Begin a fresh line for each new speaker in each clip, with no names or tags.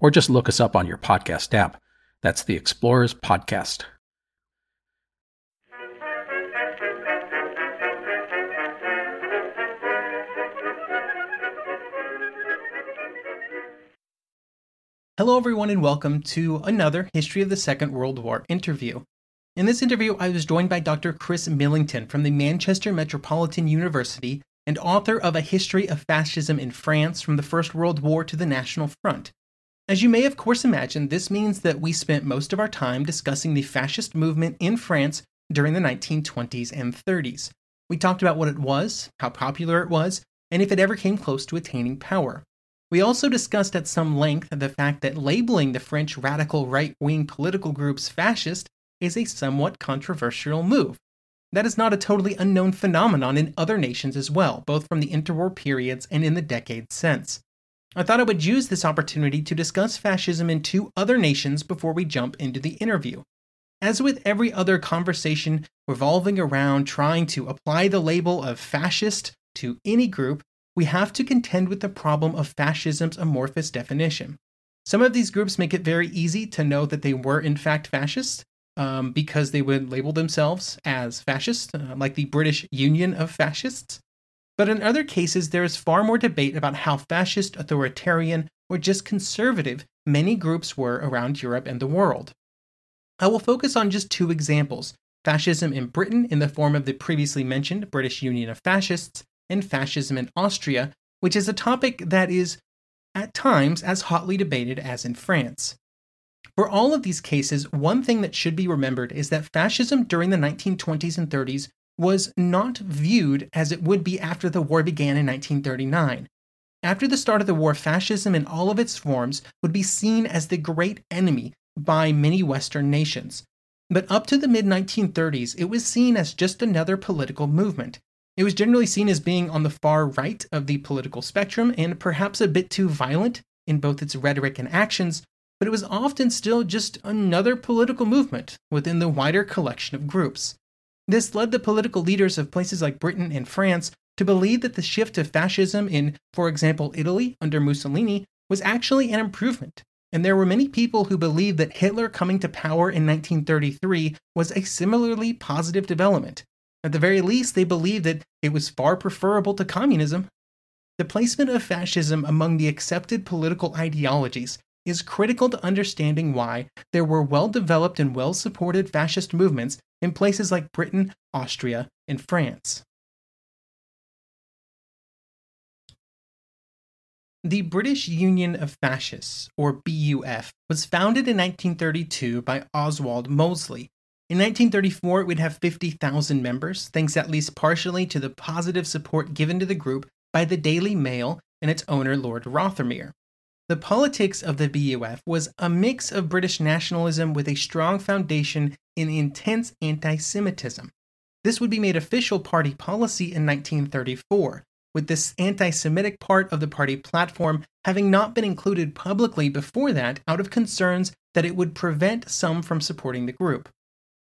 or just look us up on your podcast app. That's the Explorers Podcast.
Hello, everyone, and welcome to another History of the Second World War interview. In this interview, I was joined by Dr. Chris Millington from the Manchester Metropolitan University and author of A History of Fascism in France from the First World War to the National Front. As you may, of course, imagine, this means that we spent most of our time discussing the fascist movement in France during the 1920s and 30s. We talked about what it was, how popular it was, and if it ever came close to attaining power. We also discussed at some length the fact that labeling the French radical right wing political groups fascist is a somewhat controversial move. That is not a totally unknown phenomenon in other nations as well, both from the interwar periods and in the decades since. I thought I would use this opportunity to discuss fascism in two other nations before we jump into the interview. As with every other conversation revolving around trying to apply the label of fascist to any group, we have to contend with the problem of fascism's amorphous definition. Some of these groups make it very easy to know that they were in fact fascist, um, because they would label themselves as fascist, uh, like the British Union of Fascists. But in other cases, there is far more debate about how fascist, authoritarian, or just conservative many groups were around Europe and the world. I will focus on just two examples fascism in Britain in the form of the previously mentioned British Union of Fascists, and fascism in Austria, which is a topic that is, at times, as hotly debated as in France. For all of these cases, one thing that should be remembered is that fascism during the 1920s and 30s was not viewed as it would be after the war began in 1939. After the start of the war, fascism in all of its forms would be seen as the great enemy by many Western nations. But up to the mid 1930s, it was seen as just another political movement. It was generally seen as being on the far right of the political spectrum and perhaps a bit too violent in both its rhetoric and actions, but it was often still just another political movement within the wider collection of groups. This led the political leaders of places like Britain and France to believe that the shift to fascism in, for example, Italy under Mussolini was actually an improvement. And there were many people who believed that Hitler coming to power in 1933 was a similarly positive development. At the very least, they believed that it was far preferable to communism. The placement of fascism among the accepted political ideologies is critical to understanding why there were well developed and well supported fascist movements in places like Britain, Austria, and France. The British Union of Fascists, or BUF, was founded in 1932 by Oswald Mosley. In 1934, it would have 50,000 members, thanks at least partially to the positive support given to the group by the Daily Mail and its owner, Lord Rothermere. The politics of the BUF was a mix of British nationalism with a strong foundation in intense anti Semitism. This would be made official party policy in 1934, with this anti Semitic part of the party platform having not been included publicly before that out of concerns that it would prevent some from supporting the group.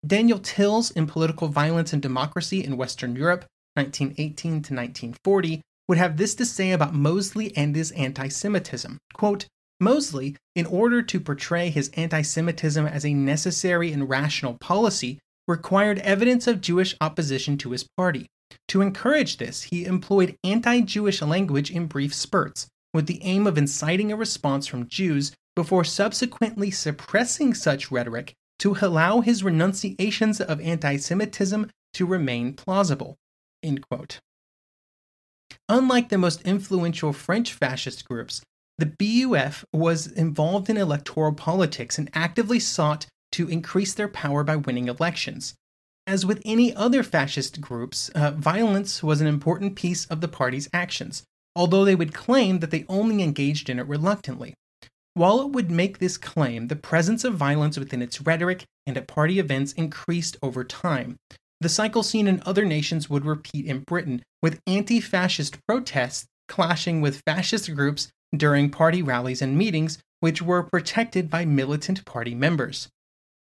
Daniel Tilles in Political Violence and Democracy in Western Europe, 1918 to 1940, would have this to say about Mosley and his anti Semitism. Quote, Mosley, in order to portray his anti Semitism as a necessary and rational policy, required evidence of Jewish opposition to his party. To encourage this, he employed anti Jewish language in brief spurts, with the aim of inciting a response from Jews before subsequently suppressing such rhetoric to allow his renunciations of anti Semitism to remain plausible. Unlike the most influential French fascist groups, the BUF was involved in electoral politics and actively sought to increase their power by winning elections. As with any other fascist groups, uh, violence was an important piece of the party's actions, although they would claim that they only engaged in it reluctantly. While it would make this claim, the presence of violence within its rhetoric and at party events increased over time. The cycle seen in other nations would repeat in Britain, with anti fascist protests clashing with fascist groups during party rallies and meetings, which were protected by militant party members.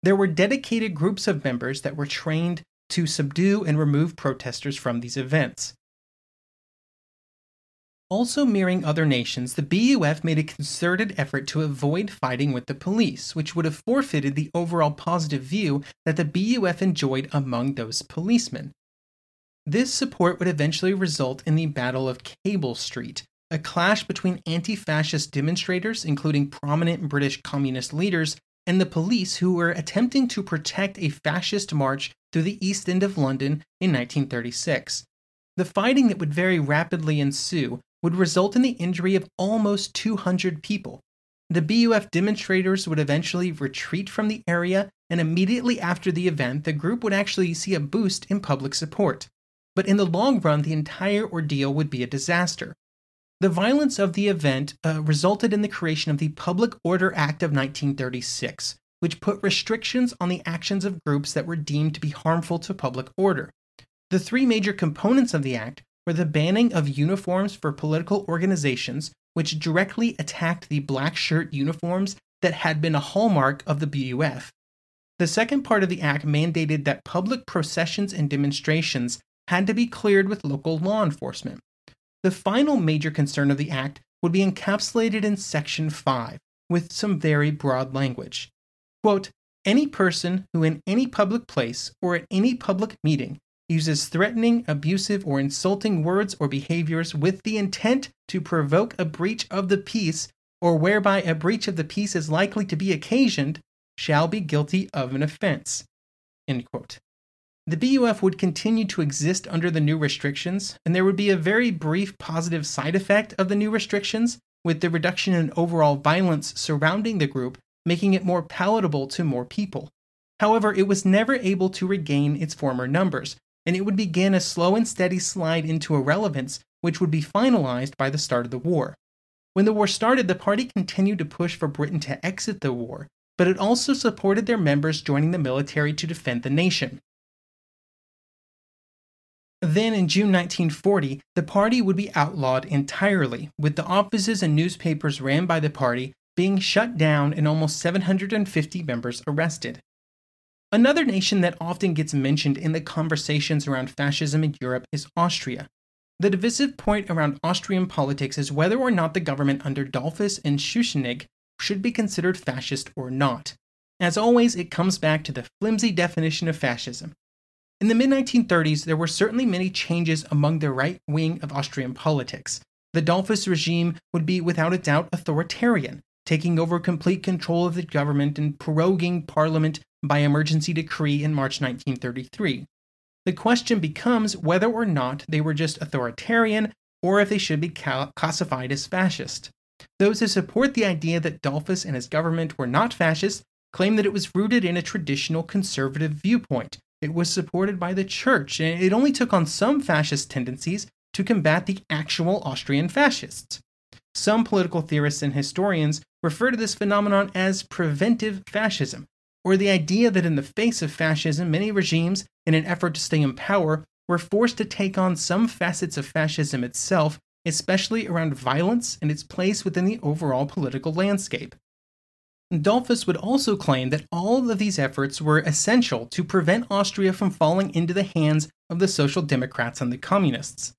There were dedicated groups of members that were trained to subdue and remove protesters from these events. Also mirroring other nations, the BUF made a concerted effort to avoid fighting with the police, which would have forfeited the overall positive view that the BUF enjoyed among those policemen. This support would eventually result in the Battle of Cable Street, a clash between anti fascist demonstrators, including prominent British communist leaders, and the police who were attempting to protect a fascist march through the East End of London in 1936. The fighting that would very rapidly ensue would result in the injury of almost 200 people. The BUF demonstrators would eventually retreat from the area, and immediately after the event, the group would actually see a boost in public support. But in the long run, the entire ordeal would be a disaster. The violence of the event uh, resulted in the creation of the Public Order Act of 1936, which put restrictions on the actions of groups that were deemed to be harmful to public order. The three major components of the act were the banning of uniforms for political organizations, which directly attacked the black shirt uniforms that had been a hallmark of the BUF. The second part of the act mandated that public processions and demonstrations had to be cleared with local law enforcement. The final major concern of the Act would be encapsulated in Section 5, with some very broad language. Quote, any person who in any public place or at any public meeting uses threatening, abusive, or insulting words or behaviors with the intent to provoke a breach of the peace, or whereby a breach of the peace is likely to be occasioned, shall be guilty of an offense. End quote the BUF would continue to exist under the new restrictions, and there would be a very brief positive side effect of the new restrictions, with the reduction in overall violence surrounding the group, making it more palatable to more people. However, it was never able to regain its former numbers, and it would begin a slow and steady slide into irrelevance, which would be finalized by the start of the war. When the war started, the party continued to push for Britain to exit the war, but it also supported their members joining the military to defend the nation. Then in June 1940, the party would be outlawed entirely, with the offices and newspapers ran by the party being shut down and almost 750 members arrested. Another nation that often gets mentioned in the conversations around fascism in Europe is Austria. The divisive point around Austrian politics is whether or not the government under Dollfuss and Schuschnigg should be considered fascist or not. As always, it comes back to the flimsy definition of fascism, in the mid 1930s, there were certainly many changes among the right wing of Austrian politics. The Dollfuss regime would be without a doubt authoritarian, taking over complete control of the government and proroguing parliament by emergency decree in March 1933. The question becomes whether or not they were just authoritarian or if they should be classified as fascist. Those who support the idea that Dollfuss and his government were not fascist claim that it was rooted in a traditional conservative viewpoint, it was supported by the church, and it only took on some fascist tendencies to combat the actual Austrian fascists. Some political theorists and historians refer to this phenomenon as preventive fascism, or the idea that in the face of fascism, many regimes, in an effort to stay in power, were forced to take on some facets of fascism itself, especially around violence and its place within the overall political landscape. Dollfuss would also claim that all of these efforts were essential to prevent Austria from falling into the hands of the Social Democrats and the Communists.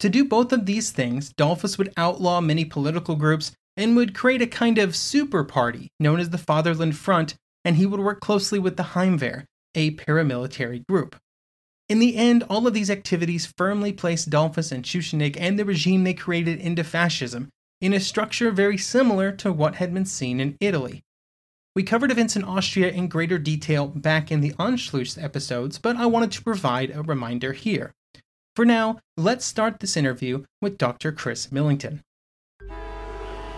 To do both of these things, Dollfuss would outlaw many political groups and would create a kind of super party known as the Fatherland Front, and he would work closely with the Heimwehr, a paramilitary group. In the end, all of these activities firmly placed Dollfuss and Schuschnigg and the regime they created into fascism, in a structure very similar to what had been seen in Italy. We covered events in Austria in greater detail back in the Anschluss episodes, but I wanted to provide a reminder here. For now, let's start this interview with Dr. Chris Millington.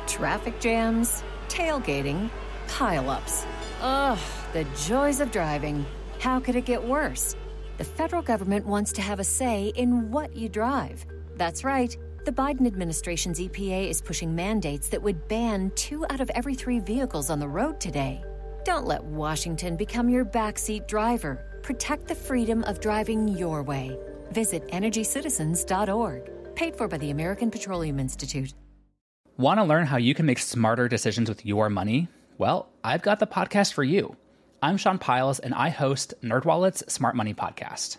Traffic jams, tailgating, pileups. Ugh, the joys of driving. How could it get worse? The federal government wants to have a say in what you drive. That's right. The Biden administration's EPA is pushing mandates that would ban two out of every three vehicles on the road today. Don't let Washington become your backseat driver. Protect the freedom of driving your way. Visit EnergyCitizens.org. Paid for by the American Petroleum Institute.
Want to learn how you can make smarter decisions with your money? Well, I've got the podcast for you. I'm Sean Pyles, and I host NerdWallet's Smart Money Podcast.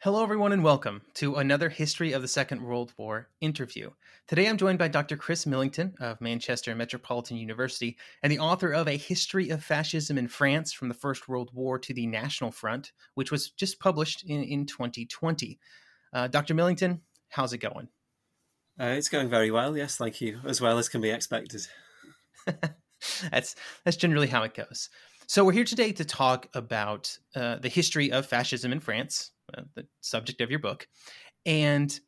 Hello, everyone, and welcome to another History of the Second World War interview. Today I'm joined by Dr. Chris Millington of Manchester Metropolitan University and the author of A History of Fascism in France from the First World War to the National Front, which was just published in, in 2020. Uh, Dr. Millington, how's it going?
Uh, it's going very well, yes, thank you, as well as can be expected.
that's, that's generally how it goes. So, we're here today to talk about uh, the history of fascism in France, uh, the subject of your book. And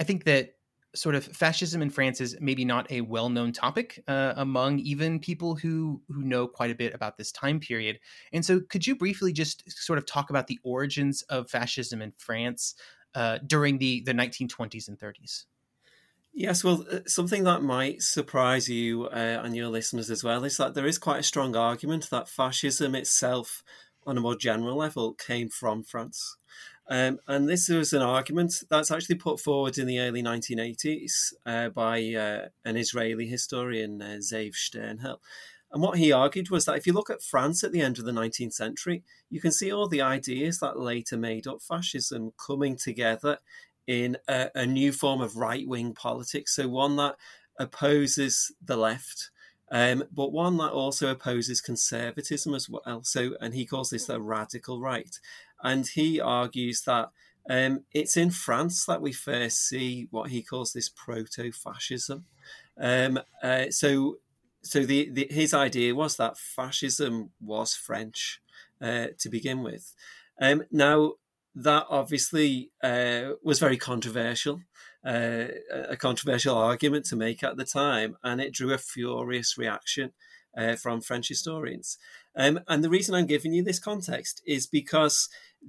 I think that sort of fascism in France is maybe not a well-known topic uh, among even people who who know quite a bit about this time period. And so, could you briefly just sort of talk about the origins of fascism in France uh, during the the 1920s and 30s?
Yes, well, uh, something that might surprise you uh, and your listeners as well is that there is quite a strong argument that fascism itself, on a more general level, came from France. Um, and this was an argument that's actually put forward in the early 1980s uh, by uh, an Israeli historian, uh, Zeev Sternhell. And what he argued was that if you look at France at the end of the 19th century, you can see all the ideas that later made up fascism coming together in a, a new form of right wing politics. So, one that opposes the left. Um, but one that also opposes conservatism as well. So, and he calls this the radical right and he argues that um, it's in France that we first see what he calls this proto-fascism. Um, uh, so, so the, the, his idea was that fascism was French uh, to begin with. Um, now, that obviously uh, was very controversial, a controversial argument to make at the time, and it drew a furious reaction uh, from French historians. Um, and the reason I'm giving you this context is because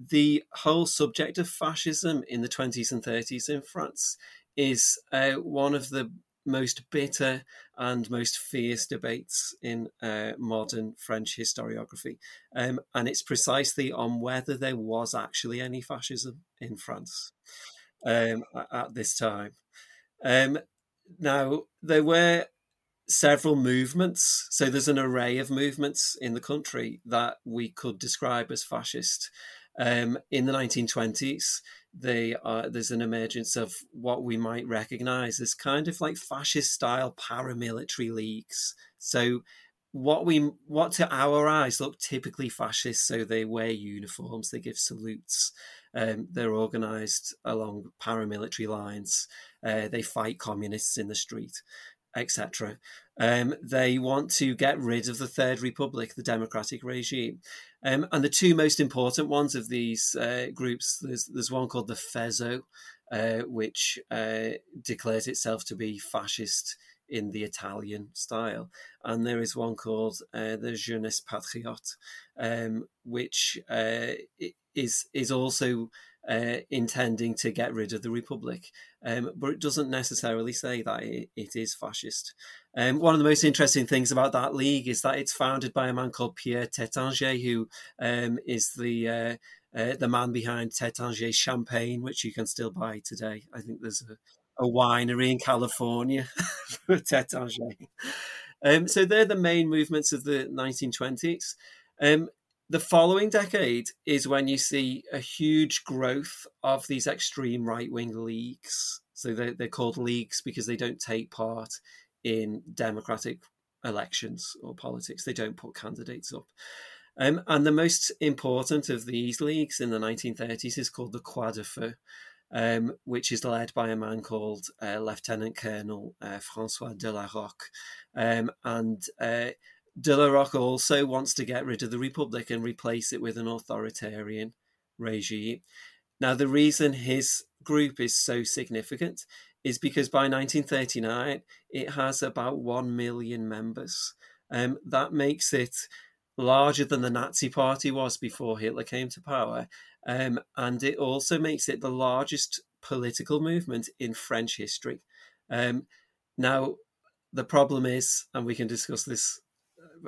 the whole subject of fascism in the 20s and 30s in France is uh, one of the most bitter and most fierce debates in uh, modern French historiography. Um, and it's precisely on whether there was actually any fascism in France um, at this time. Um, now, there were several movements. So there's an array of movements in the country that we could describe as fascist. Um, in the 1920s, they are, there's an emergence of what we might recognize as kind of like fascist style paramilitary leagues. So what we what to our eyes look typically fascist. So they wear uniforms, they give salutes, um, they're organized along paramilitary lines, uh, they fight communists in the street. etc. Um, they want to get rid of the Third Republic, the democratic regime. Um, and the two most important ones of these uh, groups, there's, there's one called the Faisceau, uh, which uh, declares itself to be fascist in the Italian style. And there is one called uh, the Jeunesse Patriote, um, which uh, is is also uh, intending to get rid of the republic, um, but it doesn't necessarily say that it, it is fascist. Um, one of the most interesting things about that league is that it's founded by a man called Pierre Taittinger, who um, is the uh, uh, the man behind Taittinger Champagne, which you can still buy today. I think there's a, a winery in California for Taittinger. Um, so they're the main movements of the 1920s. Um, the following decade is when you see a huge growth of these extreme right wing leagues. So they're, they're called leagues because they don't take part in democratic elections or politics, they don't put candidates up. Um, and the most important of these leagues in the 1930s is called the Feu, um, which is led by a man called uh, Lieutenant Colonel uh, Francois de la Rocque. Um, and uh, de la Rocque also wants to get rid of the Republic and replace it with an authoritarian regime. Now, the reason his group is so significant is because by 1939 it has about 1 million members. Um, that makes it larger than the Nazi Party was before Hitler came to power. Um, and it also makes it the largest political movement in French history. Um, now, the problem is, and we can discuss this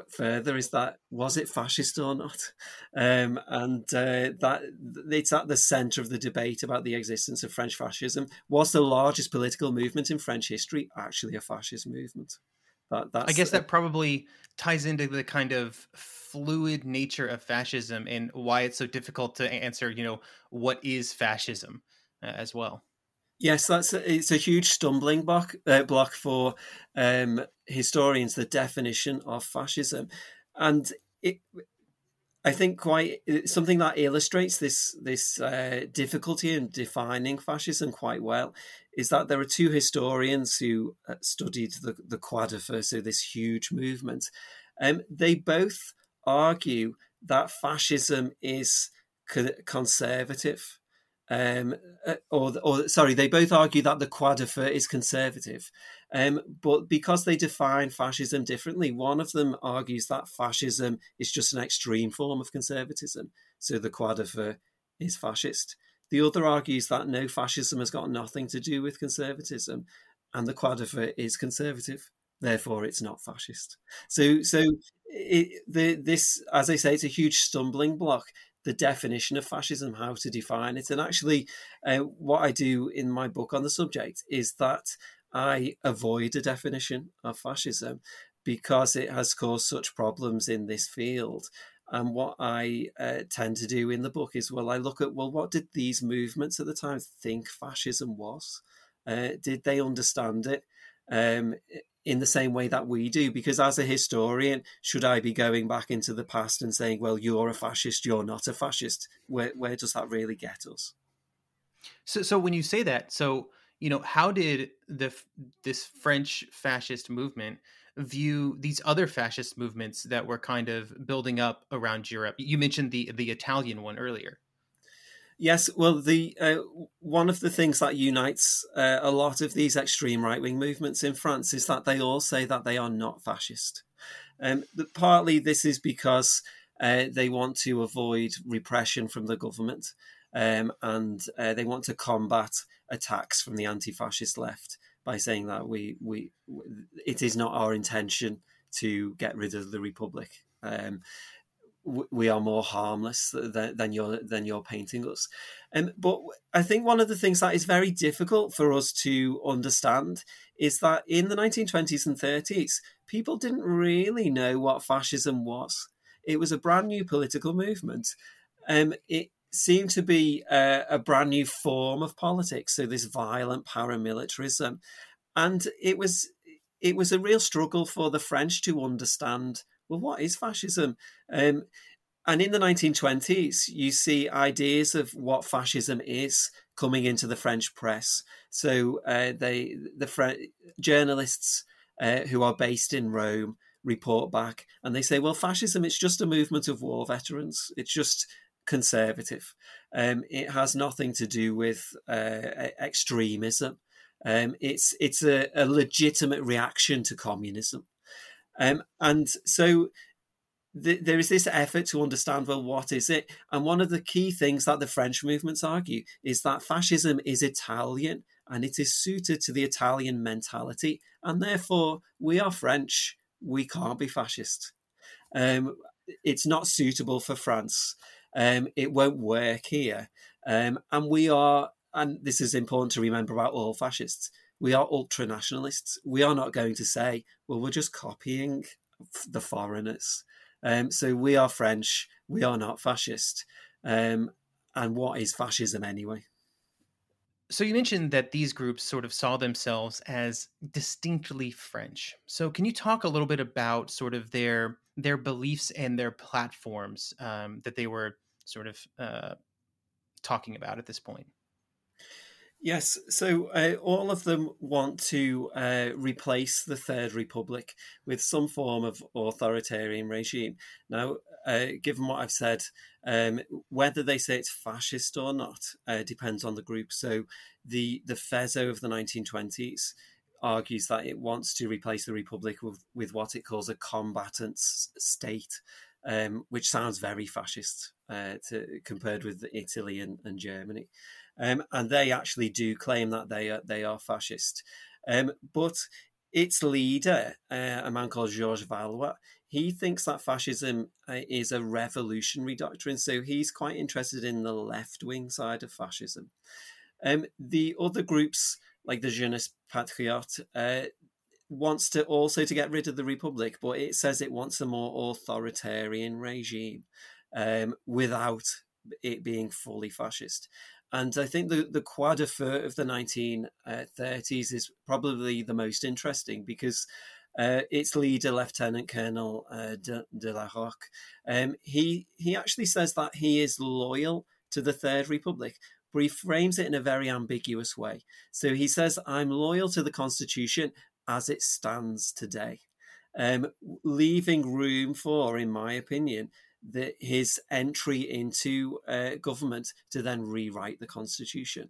further is that was it fascist or not? Um, and uh, that it's at the centre of the debate about the existence of French fascism. Was the largest political movement in French history actually a fascist movement?
That, I guess that probably ties into the kind of fluid nature of fascism and why it's so difficult to answer. You know, what is fascism uh, as well.
Yes, that's a, it's a huge stumbling block uh, block for um, historians. The definition of fascism, and it, I think, quite something that illustrates this this uh, difficulty in defining fascism quite well is that there are two historians who uh, studied the the Feu, so this huge movement. Um, they both argue that fascism is conservative um, uh, or, or sorry, they both argue that the Feu is conservative. Um, but because they define fascism differently, one of them argues that fascism is just an extreme form of conservatism. So the de Feu is fascist. The other argues that no, fascism has got nothing to do with conservatism, and the de Feu is conservative. Therefore, it's not fascist. So, so it, the, this, as I say, it's a huge stumbling block the definition of fascism, how to define it. And actually, uh, what I do in my book on the subject is that I avoid a definition of fascism because it has caused such problems in this field. And what I uh, tend to do in the book is, well, I look at, well, what did these movements at the time think fascism was? Uh, did they understand it? Um, in the same way that we do. Because as a historian, should I be going back into the past and saying, well, you're a fascist, you're not a fascist? Where, where does that really get us?
So, so when you say that, so, you know, how did the this French fascist movement view these other fascist movements that were kind of building up around Europe? You mentioned the the Italian one earlier.
Yes, well, the uh, one of the things that unites uh, a lot of these extreme right wing movements in France is that they all say that they are not fascist. Um, partly this is because uh, they want to avoid repression from the government, um, and uh, they want to combat attacks from the anti-fascist left by saying that we we it is not our intention to get rid of the republic. Um, we are more harmless than, than you're than you're painting us. Um, but I think one of the things that is very difficult for us to understand is that in the 1920s and 30s, people didn't really know what fascism was. It was a brand new political movement. Um, it seemed to be a, a brand new form of politics. So this violent paramilitarism, and it was it was a real struggle for the French to understand well, what is fascism? Um, and in the 1920s, you see ideas of what fascism is coming into the French press. So uh, they, the journalists uh, who are based in Rome report back and they say, well, fascism, it's just a movement of war veterans. It's just conservative. Um, it has nothing to do with uh, extremism. Um, it's it's a, a, legitimate reaction to communism. Um, and so there is this effort to understand well what is it and one of the key things that the french movements argue is that fascism is italian and it is suited to the italian mentality and therefore we are french we can't be fascist um, it's not suitable for france um, it won't work here um, and we are and this is important to remember about all fascists we are ultra nationalists we are not going to say well we're just copying the foreigners um, so we are French. We are not fascist. Um, and what is fascism anyway?
So you mentioned that these groups sort of saw themselves as distinctly French. So can you talk a little bit about sort of their their beliefs and their platforms um, that they were sort of uh, talking about at this point?
Yes, so uh, all of them want to uh, replace the Third Republic with some form of authoritarian regime. Now, uh, given what I've said, um, whether they say it's fascist or not uh, depends on the group. So, the the Faisceau of the 1920s argues that it wants to replace the Republic with, with what it calls a combatant state, um, which sounds very fascist uh, to, compared with Italy and, and Germany um, and they actually do claim that they are they are fascist. Um, but its leader, uh, a man called Georges Valois, he thinks that fascism uh, is a revolutionary doctrine. So he's quite interested in the left wing side of fascism. Um, the other groups, like the Jeunesse Patriote, uh, wants to also to get rid of the republic, but it says it wants a more authoritarian regime um, without it being fully fascist. And I think the, the de feu of the 1930s is probably the most interesting because uh, its leader, Lieutenant Colonel uh, de, de, la Rocque, um, he, he actually says that he is loyal to the Third Republic, but he frames it in a very ambiguous way. So he says, I'm loyal to the Constitution as it stands today. Um, leaving room for, in my opinion, the, his entry into uh, government to then rewrite the constitution.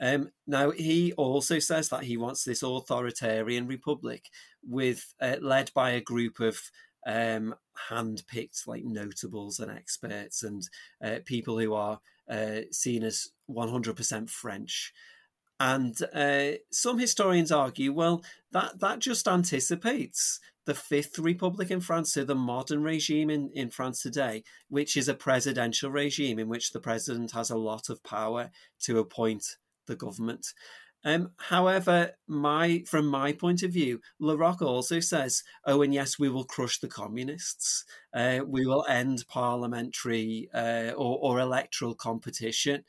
Um, now he also says that he wants this authoritarian republic with uh, led by a group of um, hand-picked like notables and experts and uh, people who are uh, seen as 100% French. And uh, some historians argue, well, that that just anticipates the Fifth Republic in France, so the modern regime in, in France today, which is a presidential regime in which the president has a lot of power to appoint the government. Um, however, my from my point of view, La Rocque also says, "Oh, and yes, we will crush the communists. Uh, we will end parliamentary uh, or, or electoral competition."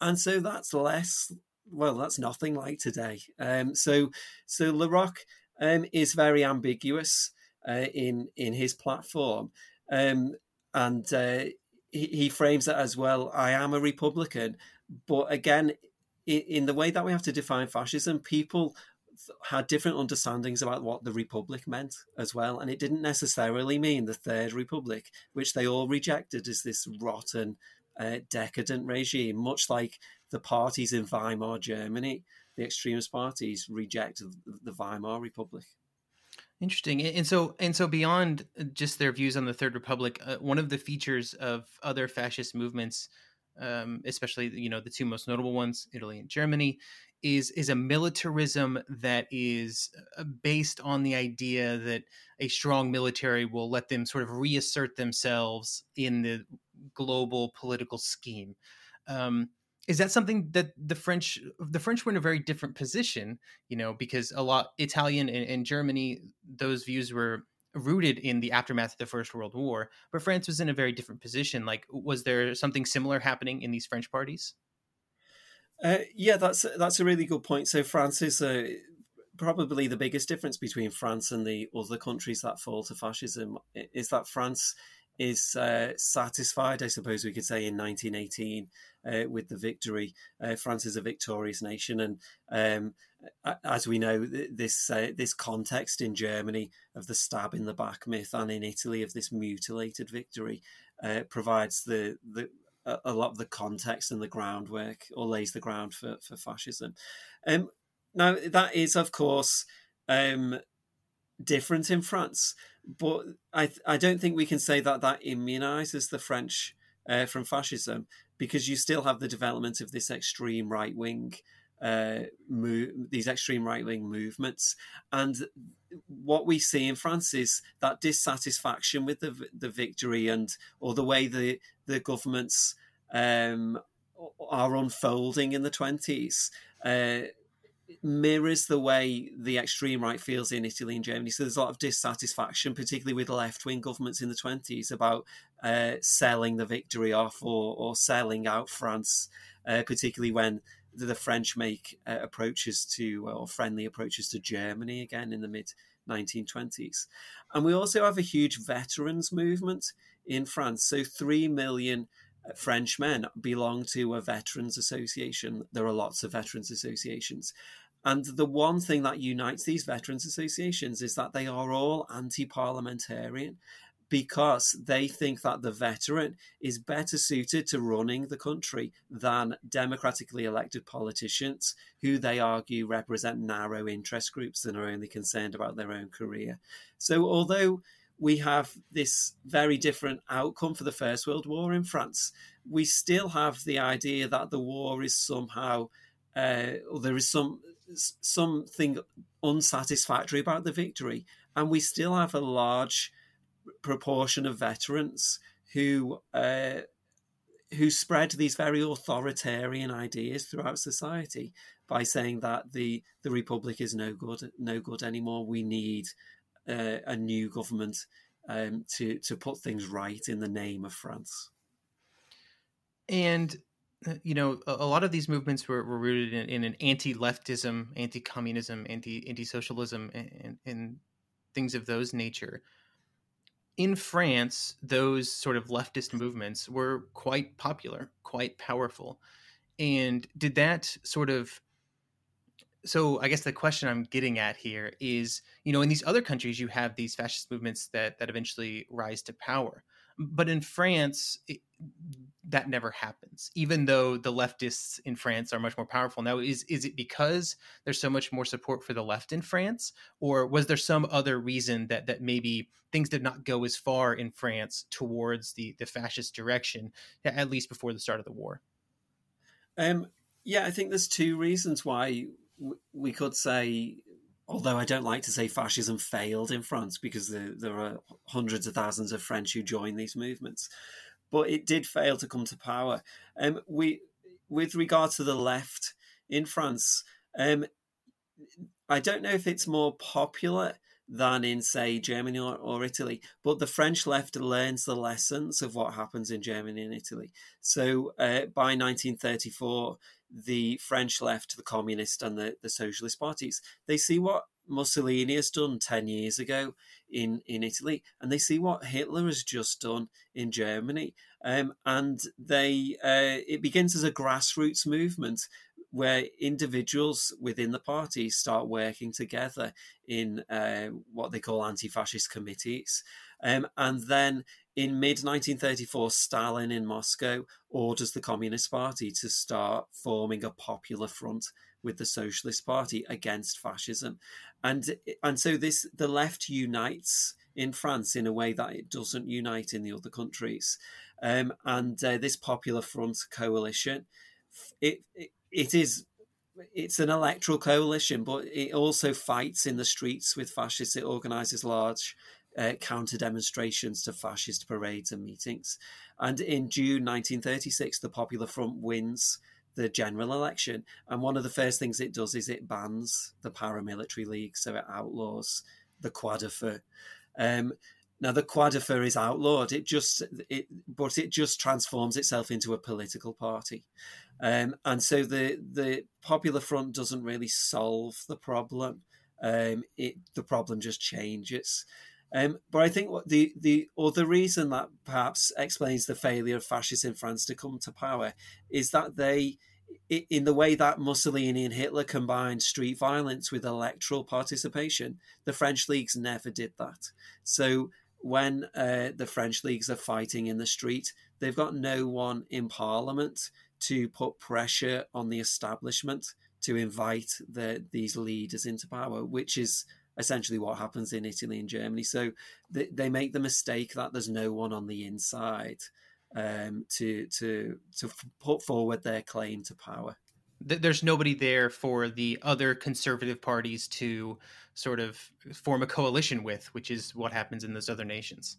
And so that's less well, that's nothing like today. Um, so, so La Rocque um, is very ambiguous uh, in in his platform, um, and uh, he, he, frames it as well. I am a Republican, but again, in, in the way that we have to define fascism, people had different understandings about what the republic meant as well and it didn't necessarily mean the third republic which they all rejected as this rotten uh, decadent regime much like the parties in Weimar Germany, the extremist parties, reject the Weimar Republic.
Interesting, and so and so beyond just their views on the Third Republic, uh, one of the features of other fascist movements, um, especially you know the two most notable ones, Italy and Germany, is is a militarism that is uh, based on the idea that a strong military will let them sort of reassert themselves in the global political scheme. Um, is that something that the French the French were in a very different position, you know, because a lot Italian and, and, Germany those views were rooted in the aftermath of the First World War, but France was in a very different position. Like, was there something similar happening in these French parties?
Uh, yeah, that's that's a really good point. So France is uh, probably the biggest difference between France and the other countries that fall to fascism is that France is uh, satisfied, I suppose we could say, in 1918 uh, with the victory. Uh, France is a victorious nation, and um, as we know, this uh, this context in Germany of the stab in the back myth, and in Italy of this mutilated victory, uh, provides the the a lot of the context and the groundwork, or lays the ground for for fascism. Um, now that is, of course. Um, different in France, but I I don't think we can say that that immunizes the French uh, from fascism because you still have the development of this extreme right wing. Uh, move, these extreme right wing movements, and what we see in France is that dissatisfaction with the the victory and or the way the the governments um, are unfolding in the twenties. Uh, mirrors the way the extreme right feels in Italy and Germany. So there's a lot of dissatisfaction, particularly with left wing governments in the 20s, about uh, selling the victory off or, or selling out France, uh, particularly when the French make uh, approaches to, or friendly approaches to Germany again in the mid 1920s. And we also have a huge veterans movement in France. So 3 million French men belong to a veterans association. There are lots of veterans associations. And the one thing that unites these veterans associations is that they are all anti parliamentarian because they think that the veteran is better suited to running the country than democratically elected politicians who they argue represent narrow interest groups and are only concerned about their own career. So, although we have this very different outcome for the First World War in France, we still have the idea that the war is somehow, uh, or there is some something unsatisfactory about the victory, and we still have a large proportion of veterans who uh, who spread these very authoritarian ideas throughout society by saying that the the republic is no good no good anymore. We need uh, a new government um, to to put things right in the name of France.
And Uh, you know, a, a, lot of these movements were, were rooted in, in, an anti-leftism, anti-communism, anti anti-socialism, and, and, and things of those nature. In France, those sort of leftist movements were quite popular, quite powerful. And did that sort of so I guess the question I'm getting at here is, you know, in these other countries, you have these fascist movements that that eventually rise to power, but in France, it, that never happens. Even though the leftists in France are much more powerful now, is is it because there's so much more support for the left in France, or was there some other reason that that maybe things did not go as far in France towards the the fascist direction, at least before the start of the war?
Um, yeah, I think there's two reasons why we could say, although I don't like to say fascism failed in France because there, there are hundreds of thousands of French who join these movements, but it did fail to come to power. Um, we, with regard to the left in France, um, I don't know if it's more popular than in, say, Germany or, or, Italy. But the French left learns the lessons of what happens in Germany and Italy. So uh, by 1934, the French left, the communist and the, the socialist parties, they see what Mussolini has done 10 years ago in, in Italy, and they see what Hitler has just done in Germany. Um, and they uh, it begins as a grassroots movement where individuals within the party start working together in uh, what they call anti fascist committees. Um, and then in mid 1934, Stalin in Moscow orders the Communist Party to start forming a popular front with the Socialist Party against fascism. And, and so this the left unites in France in a way that it doesn't unite in the other countries. Um, and uh, this Popular Front coalition, it, it, it is it's an electoral coalition, but it also fights in the streets with fascists. It organises large uh, counter demonstrations to fascist parades and meetings. And in June 1936, the Popular Front wins the general election. And one of the first things it does is it bans the paramilitary league, so it outlaws the Croix-de-Feu. Um, now the Croix-de-Feu is outlawed. It just it, but it just transforms itself into a political party, um, and so the the Popular Front doesn't really solve the problem. Um, it the problem just changes. Um, but I think what the the other reason that perhaps explains the failure of fascists in France to come to power is that they, in the way that Mussolini and Hitler combined street violence with electoral participation, the French leagues never did that. So when uh, the French leagues are fighting in the street, they've got no one in parliament to put pressure on the establishment to invite the, these leaders into power, which is essentially what happens in Italy and Germany. So they, they make the mistake that there's no one on the inside um, to to to put forward their claim to power.
There's nobody there for the other conservative parties to sort of form a coalition with, which is what happens in those other nations.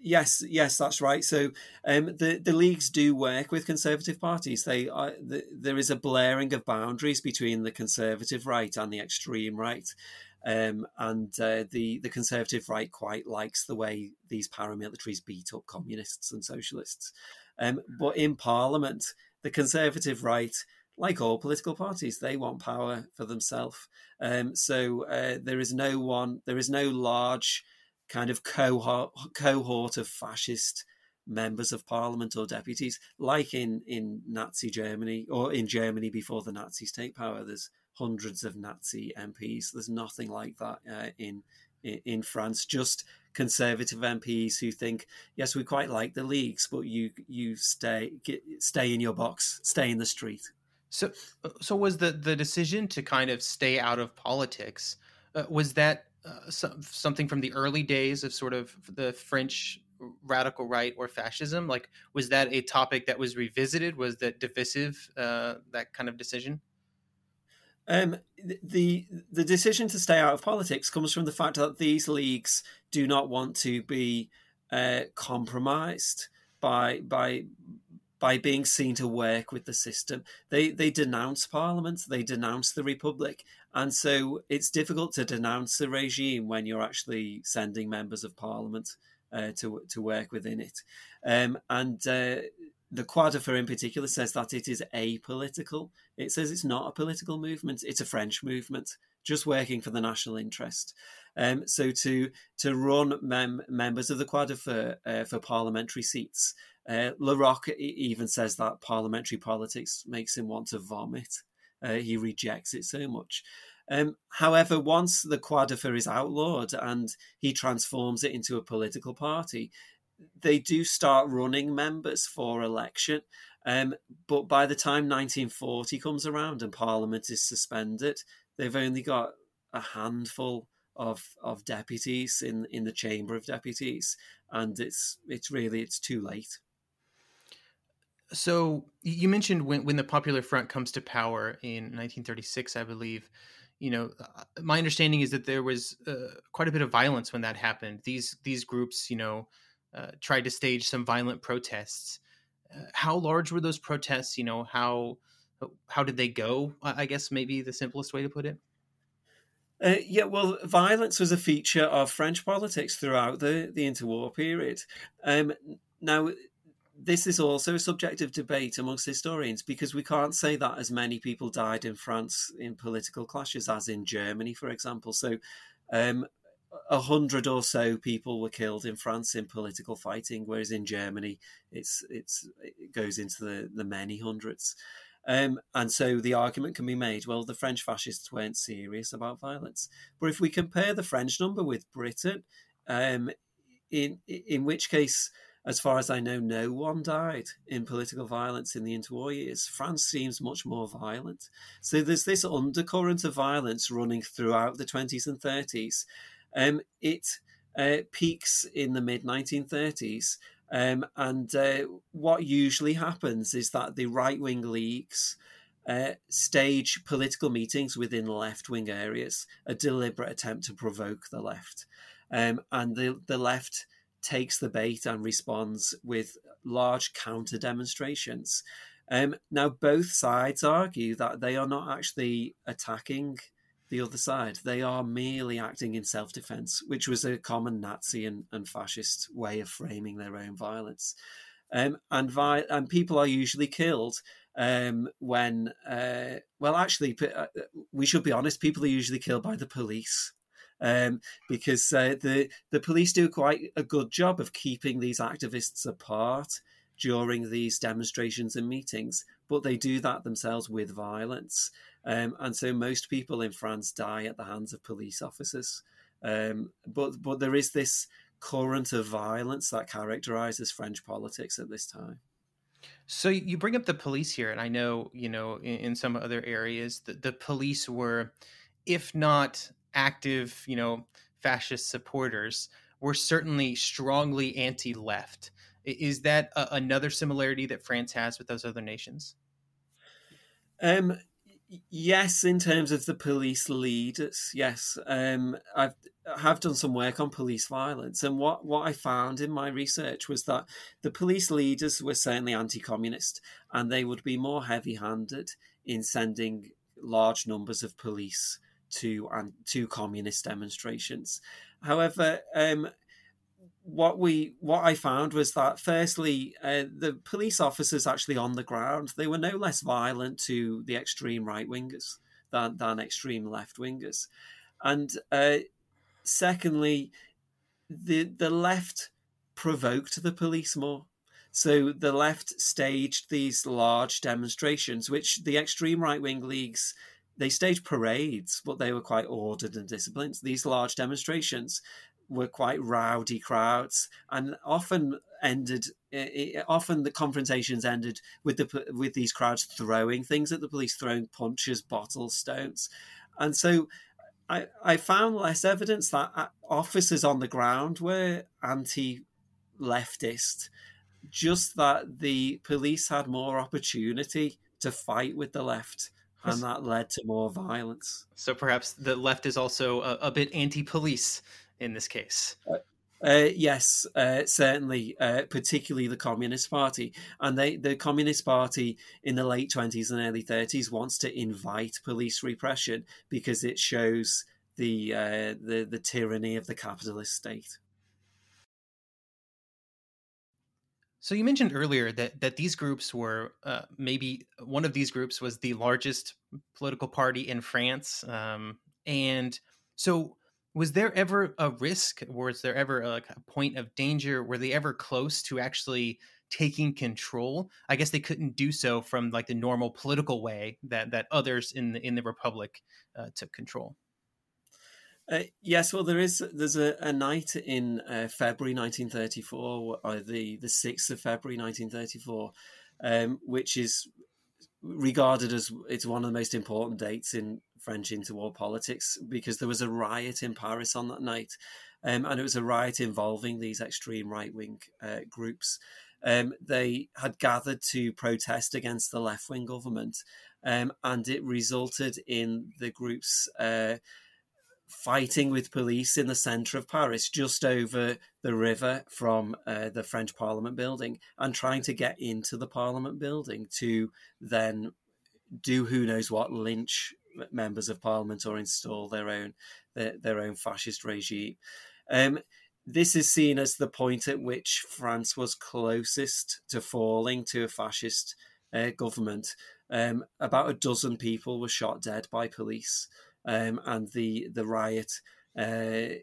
Yes, yes, that's right. So um, the the leagues do work with conservative parties. They are, the, there is a blurring of boundaries between the conservative right and the extreme right, um, and uh, the the conservative right quite likes the way these paramilitaries beat up communists and socialists. Um, but in Parliament, the conservative right, like all political parties, they want power for themselves. Um, so uh, there is no one, there is no large kind of cohort, cohort of fascist members of parliament or deputies, like in, in Nazi Germany or in Germany before the Nazis take power. There's hundreds of Nazi MPs. There's nothing like that uh, in, in, France. Just conservative MPs who think, yes, we quite like the leagues, but you you stay get, stay in your box, stay in the street.
So, so was the the decision to kind of stay out of politics? Uh, was that uh, something from the early days of sort of the French radical right or fascism? Like, was that a topic that was revisited? Was that divisive? Uh, that kind of decision?
Um, the the decision to stay out of politics comes from the fact that these leagues do not want to be uh, compromised by by by being seen to work with the system. They they denounce Parliament, they denounce the Republic, and so it's difficult to denounce the regime when you're actually sending members of Parliament uh, to to work within it. Um, and uh, the Croix-de-Feu in particular says that it is apolitical. It says it's not a political movement; it's a French movement, just working for the national interest. Um, so to to run mem- members of the Croix-de-Feu uh, for parliamentary seats uh, La Rocque even says that parliamentary politics makes him want to vomit. Uh, he rejects it so much. Um, however, once the Croix-de-Feu is outlawed and he transforms it into a political party, they do start running members for election. Um, but by the time 1940 comes around and Parliament is suspended, they've only got a handful of of deputies in in the Chamber of Deputies, and it's it's really it's too late.
So you mentioned when when the Popular Front comes to power in 1936, I believe. You know, uh, my understanding is that there was uh, quite a bit of violence when that happened. These these groups, you know, uh, tried to stage some violent protests. Uh, how large were those protests? You know, how how did they go? I guess maybe the simplest way to put it.
Uh, yeah, well, violence was a feature of French politics throughout the, the interwar period. Um, now, this is also a subject of debate amongst historians because we can't say that as many people died in France in political clashes as in Germany, for example. So, um, a hundred or so people were killed in France in political fighting, whereas in Germany, it's it's it goes into the the many hundreds. Um, and so the argument can be made: well, the French fascists weren't serious about violence. But if we compare the French number with Britain, um, in in which case as far as I know, no one died in political violence in the interwar years. France seems much more violent. So there's this undercurrent of violence running throughout the 20s and 30s. Um, it uh, peaks in the mid 1930s. Um, and uh, what usually happens is that the right wing leagues uh, stage political meetings within left wing areas, a deliberate attempt to provoke the left. Um, and the, the left takes the bait and responds with large counter demonstrations. Um, now, both sides argue that they are not actually attacking the other side. They are merely acting in self defense, which was a common Nazi and, and, fascist way of framing their own violence. Um, and, vi- and people are usually killed um, when, uh, well, actually, uh, we should be honest, people are usually killed by the police um, because uh, the the police do quite a good job of keeping these activists apart during these demonstrations and meetings, but they do that themselves with violence. Um, and so most people in France die at the hands of police officers. Um, but but there is this current of violence that characterizes French politics at this time.
So you bring up the police here, and I know you know in, in some other areas the, the police were, if not active, you know, fascist supporters, were certainly strongly anti-left. Is that a, another similarity that France has with those other nations?
Um, yes, in terms of the police leaders, yes. Um, I've I have done some work on police violence, and what what I found in my research was that the police leaders were certainly anti-communist, and they would be more heavy-handed in sending large numbers of police to and to communist demonstrations. However, um, what we what I found was that firstly, uh, the police officers actually on the ground they were no less violent to the extreme right wingers than than extreme left wingers, and uh, secondly, the the left provoked the police more. So the left staged these large demonstrations, which the extreme right wing leagues they staged parades, but they were quite ordered and disciplined. These large demonstrations were quite rowdy crowds and often ended often the confrontations ended with the with these crowds throwing things at the police throwing punches bottles stones. And so I, I found less evidence that uh, officers on the ground were anti leftist, just that the police had more opportunity to fight with the left and that led to more violence.
So perhaps the left is also a, a bit anti-police in this case.
Uh, uh, yes, uh, certainly, uh, particularly the Communist Party, and they, the Communist Party in the late twenties and early thirties wants to invite police repression because it shows the uh, the the tyranny of the capitalist state.
So you mentioned earlier that that these groups were uh, maybe one of these groups was the largest political party in France, um, and so was there ever a risk was there ever a, a point of danger were they ever close to actually taking control i guess they couldn't do so from like the normal political way that that others in the in the republic uh, took control
uh, yes, well, there is. There's a, a night in uh, February 1934, or the the sixth of February 1934, um, which is regarded as it's one of the most important dates in French interwar politics because there was a riot in Paris on that night, um, and it was a riot involving these extreme right wing uh, groups. Um, they had gathered to protest against the left wing government, um, and it resulted in the groups uh, fighting with police in the centre of Paris, just over the river from uh, the French Parliament building, and trying to get into the Parliament building to then do who knows what lynch members of parliament or install their own their, their own fascist regime. Um, this is seen as the point at which France was closest to falling to a fascist uh, government. Um, about a dozen people were shot dead by police, um, and the the riot uh,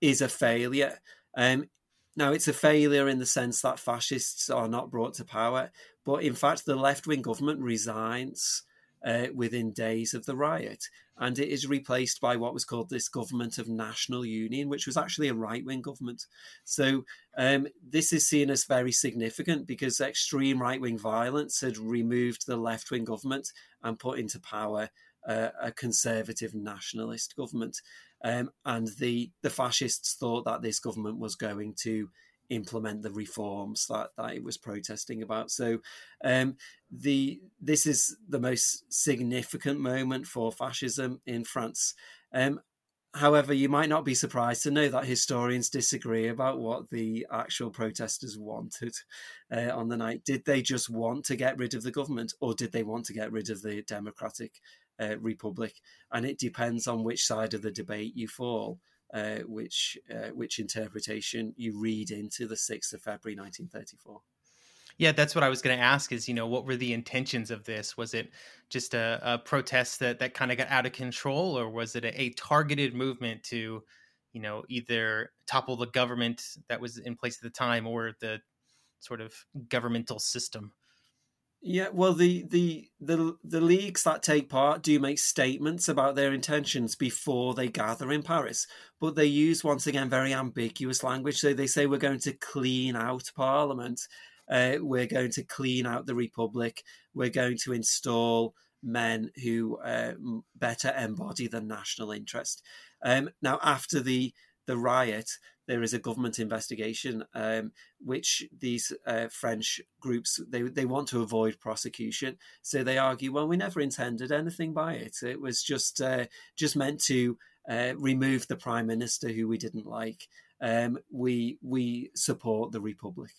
is a failure. Um, now, it's a failure in the sense that fascists are not brought to power, but in fact, the left wing government resigns uh, within days of the riot. And it is replaced by what was called this government of national union, which was actually a right wing government. So um, this is seen as very significant because extreme right wing violence had removed the left wing government and put into power a conservative nationalist government. Um, and the, the fascists thought that this government was going to implement the reforms that, that it was protesting about. So um, the this is the most significant moment for fascism in France. Um, however, you might not be surprised to know that historians disagree about what the actual protesters wanted uh, on the night. Did they just want to get rid of the government, or did they want to get rid of the democratic uh, republic? And it depends on which side of the debate you fall uh, which uh, which interpretation you read into the sixth of February, nineteen thirty four.
Yeah, that's what I was going to ask. Is you know what were the intentions of this? Was it just a, a protest that that kind of got out of control, or was it a, a, targeted movement to, you know, either topple the government that was in place at the time or the sort of governmental system?
Yeah, well, the, the the the leagues that take part do make statements about their intentions before they gather in Paris, but they use once again very ambiguous language. So they say we're going to clean out Parliament, uh, we're going to clean out the republic. We're going to install men who uh, better embody the national interest. Um, now, after the the riot, there is a government investigation, um, which these uh, French groups they they want to avoid prosecution. So they argue, well, we never intended anything by it. It was just uh, just meant to uh, remove the prime minister who we didn't like. Um, we we support the republic.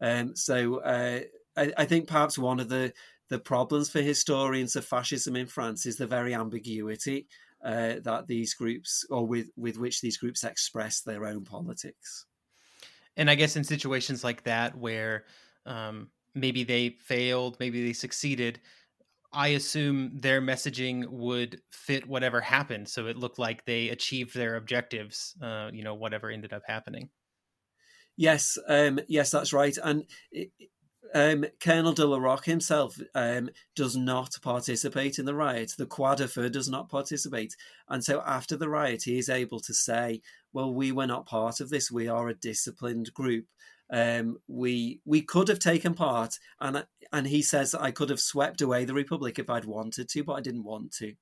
Um, so uh, I, I, think perhaps one of the the problems for historians of fascism in France is the very ambiguity uh, that these groups, or with with which these groups express their own politics.
And I guess in situations like that, where um, maybe they failed, maybe they succeeded, I assume their messaging would fit whatever happened. So it looked like they achieved their objectives, uh, you know, whatever ended up happening.
Yes, um, yes, that's right. And um, Colonel de la Rocque himself um, does not participate in the riot. The Feu does not participate. And so after the riot, he is able to say, well, we were not part of this. We are a disciplined group. Um, we we could have taken part, and and he says I could have swept away the republic if I'd wanted to, but I didn't want to.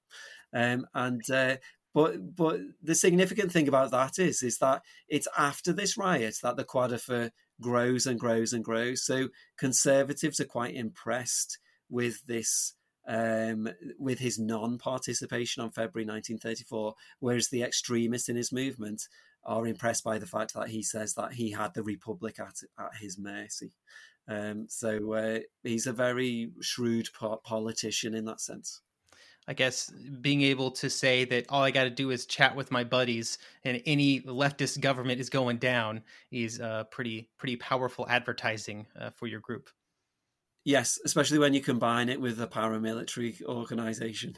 Um, and uh, but but the significant thing about that is is that it's after this riot that the Feu grows and grows and grows. So conservatives are quite impressed with this um, with his non-participation on February 1934, whereas the extremists in his movement are impressed by the fact that he says that he had the Republic at at his mercy. Um, so uh, he's a very shrewd politician in that sense.
I guess being able to say that all I got to do is chat with my buddies and any leftist government is going down is uh, pretty pretty powerful advertising uh, for your group.
Yes, especially when you combine it with a paramilitary organization.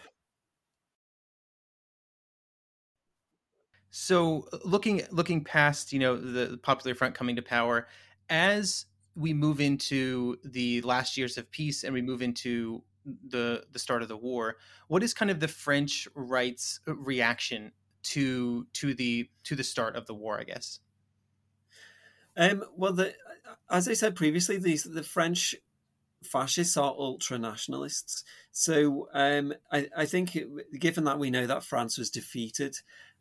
So, uh, looking looking past, you know, the, the Popular Front coming to power, as we move into the last years of peace and we move into the the start of the war. What is kind of the French right's uh, reaction to to the to the start of the war? I guess.
Um, well, the, as I said previously, these the French fascists are ultra nationalists. So um, I, I, think, it, given that we know that France was defeated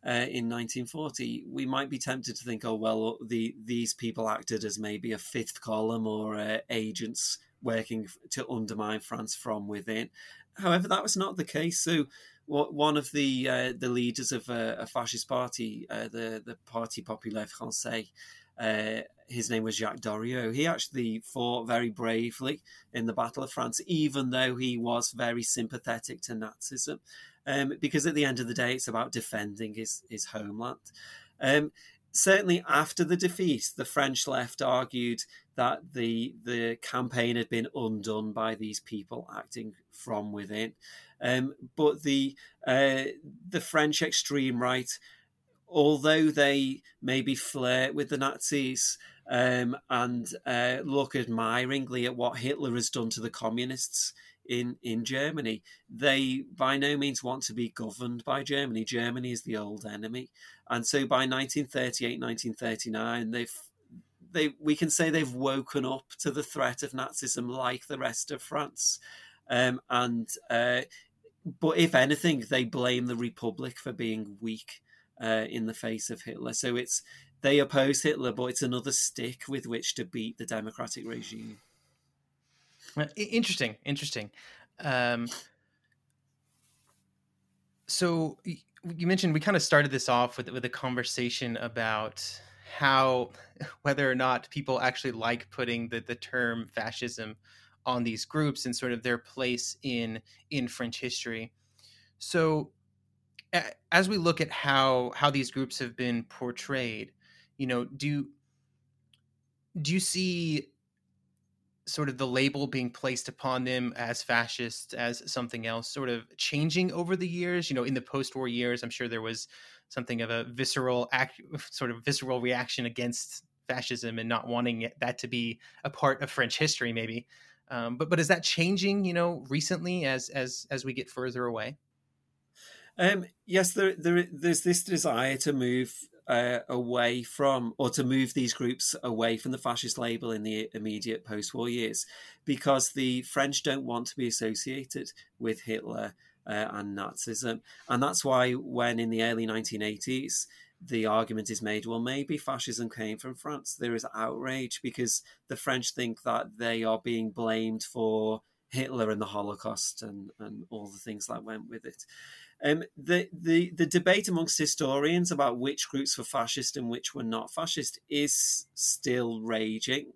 uh, in 1940, we might be tempted to think, oh well, the these people acted as maybe a fifth column or uh, agents working to undermine France from within. However, that was not the case. So, one of the uh, the leaders of a, a fascist party, uh, the the Parti Populaire Français, uh, his name was Jacques Doriot. He actually fought very bravely in the Battle of France, even though he was very sympathetic to Nazism, um, because at the end of the day, it's about defending his his homeland. Um, certainly after the defeat, the French left argued that the the campaign had been undone by these people acting from within. Um, but the uh, the French extreme right, although they maybe flirt with the Nazis um, and uh, look admiringly at what Hitler has done to the communists in in Germany. They by no means want to be governed by Germany. Germany is the old enemy, and so by 1938, 1939, they've they we can say they've woken up to the threat of Nazism like the rest of France, um, and uh, but if anything, they blame the Republic for being weak uh, in the face of Hitler. So it's they oppose Hitler, but it's another stick with which to beat the democratic regime.
Interesting, interesting. Um, so you mentioned we kind of started this off with with a conversation about how whether or not people actually like putting the the term fascism on these groups and sort of their place in in French history. So as we look at how how these groups have been portrayed, you know, do do you see sort of the label being placed upon them as fascist, as something else, sort of changing over the years. You know, in the post-war years, I'm sure there was something of a visceral act, sort of visceral reaction against fascism and not wanting that to be a part of French history, maybe. Um, but but is that changing? You know, recently as as as we get further away.
Um, yes, there, there, there's this desire to move uh, away from, or to move these groups away from the fascist label in the immediate post war years, because the French don't want to be associated with Hitler uh, and Nazism. And that's why, when in the early 1980s, the argument is made well, maybe fascism came from France, there is outrage because the French think that they are being blamed for Hitler and the Holocaust and, and all the things that went with it. Um, the, the, the debate amongst historians about which groups were fascist and which were not fascist is still raging.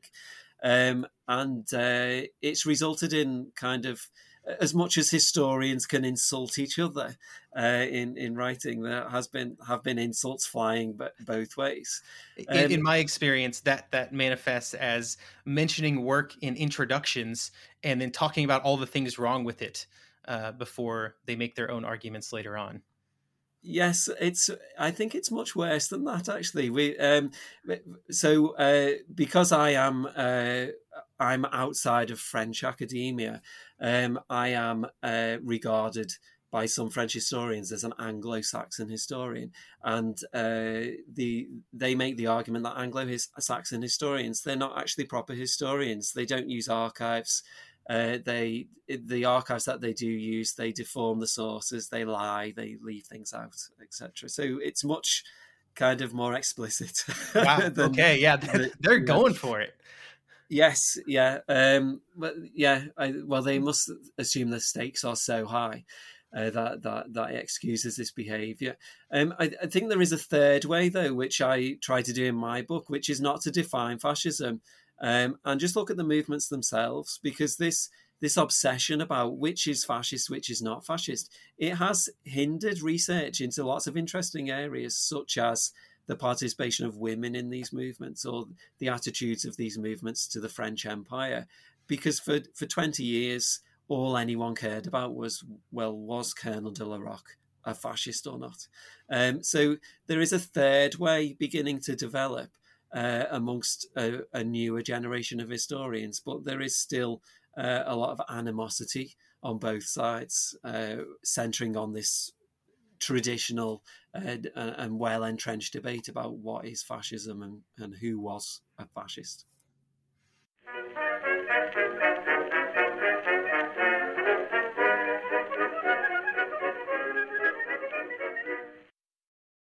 Um, and uh, it's resulted in kind of as much as historians can insult each other uh, in in writing, there has been have been insults flying both ways.
Um, in, in, my experience, that that manifests as mentioning work in introductions and then talking about all the things wrong with it uh, before they make their own arguments later on.
Yes, it's. I think it's much worse than that. Actually, we. Um, so uh, because I am, uh, I'm outside of French academia. Um, I am uh, regarded by some French historians as an Anglo-Saxon historian, and uh, the they make the argument that Anglo-Saxon historians they're not actually proper historians. They don't use archives. Uh, they the archives that they do use they deform the sources they lie they leave things out etc so it's much kind of more explicit
wow. than, okay yeah they're, they're going for it.
Yes yeah um but yeah I, well they must assume the stakes are so high uh, that that that excuses this behaviour. Um, I, I, think there is a third way though, which I try to do in my book, which is not to define fascism, um, and just look at the movements themselves because this this obsession about which is fascist, which is not fascist, it has hindered research into lots of interesting areas, such as the participation of women in these movements or the attitudes of these movements to the French Empire. Because for, for 20 years, all anyone cared about was, well, was Colonel de la Rocque a fascist or not? Um, so there is a third way beginning to develop uh, amongst a, a, newer generation of historians, but there is still uh, a lot of animosity on both sides, uh, centering on this traditional and, and well entrenched debate about what is fascism and, and who was a fascist.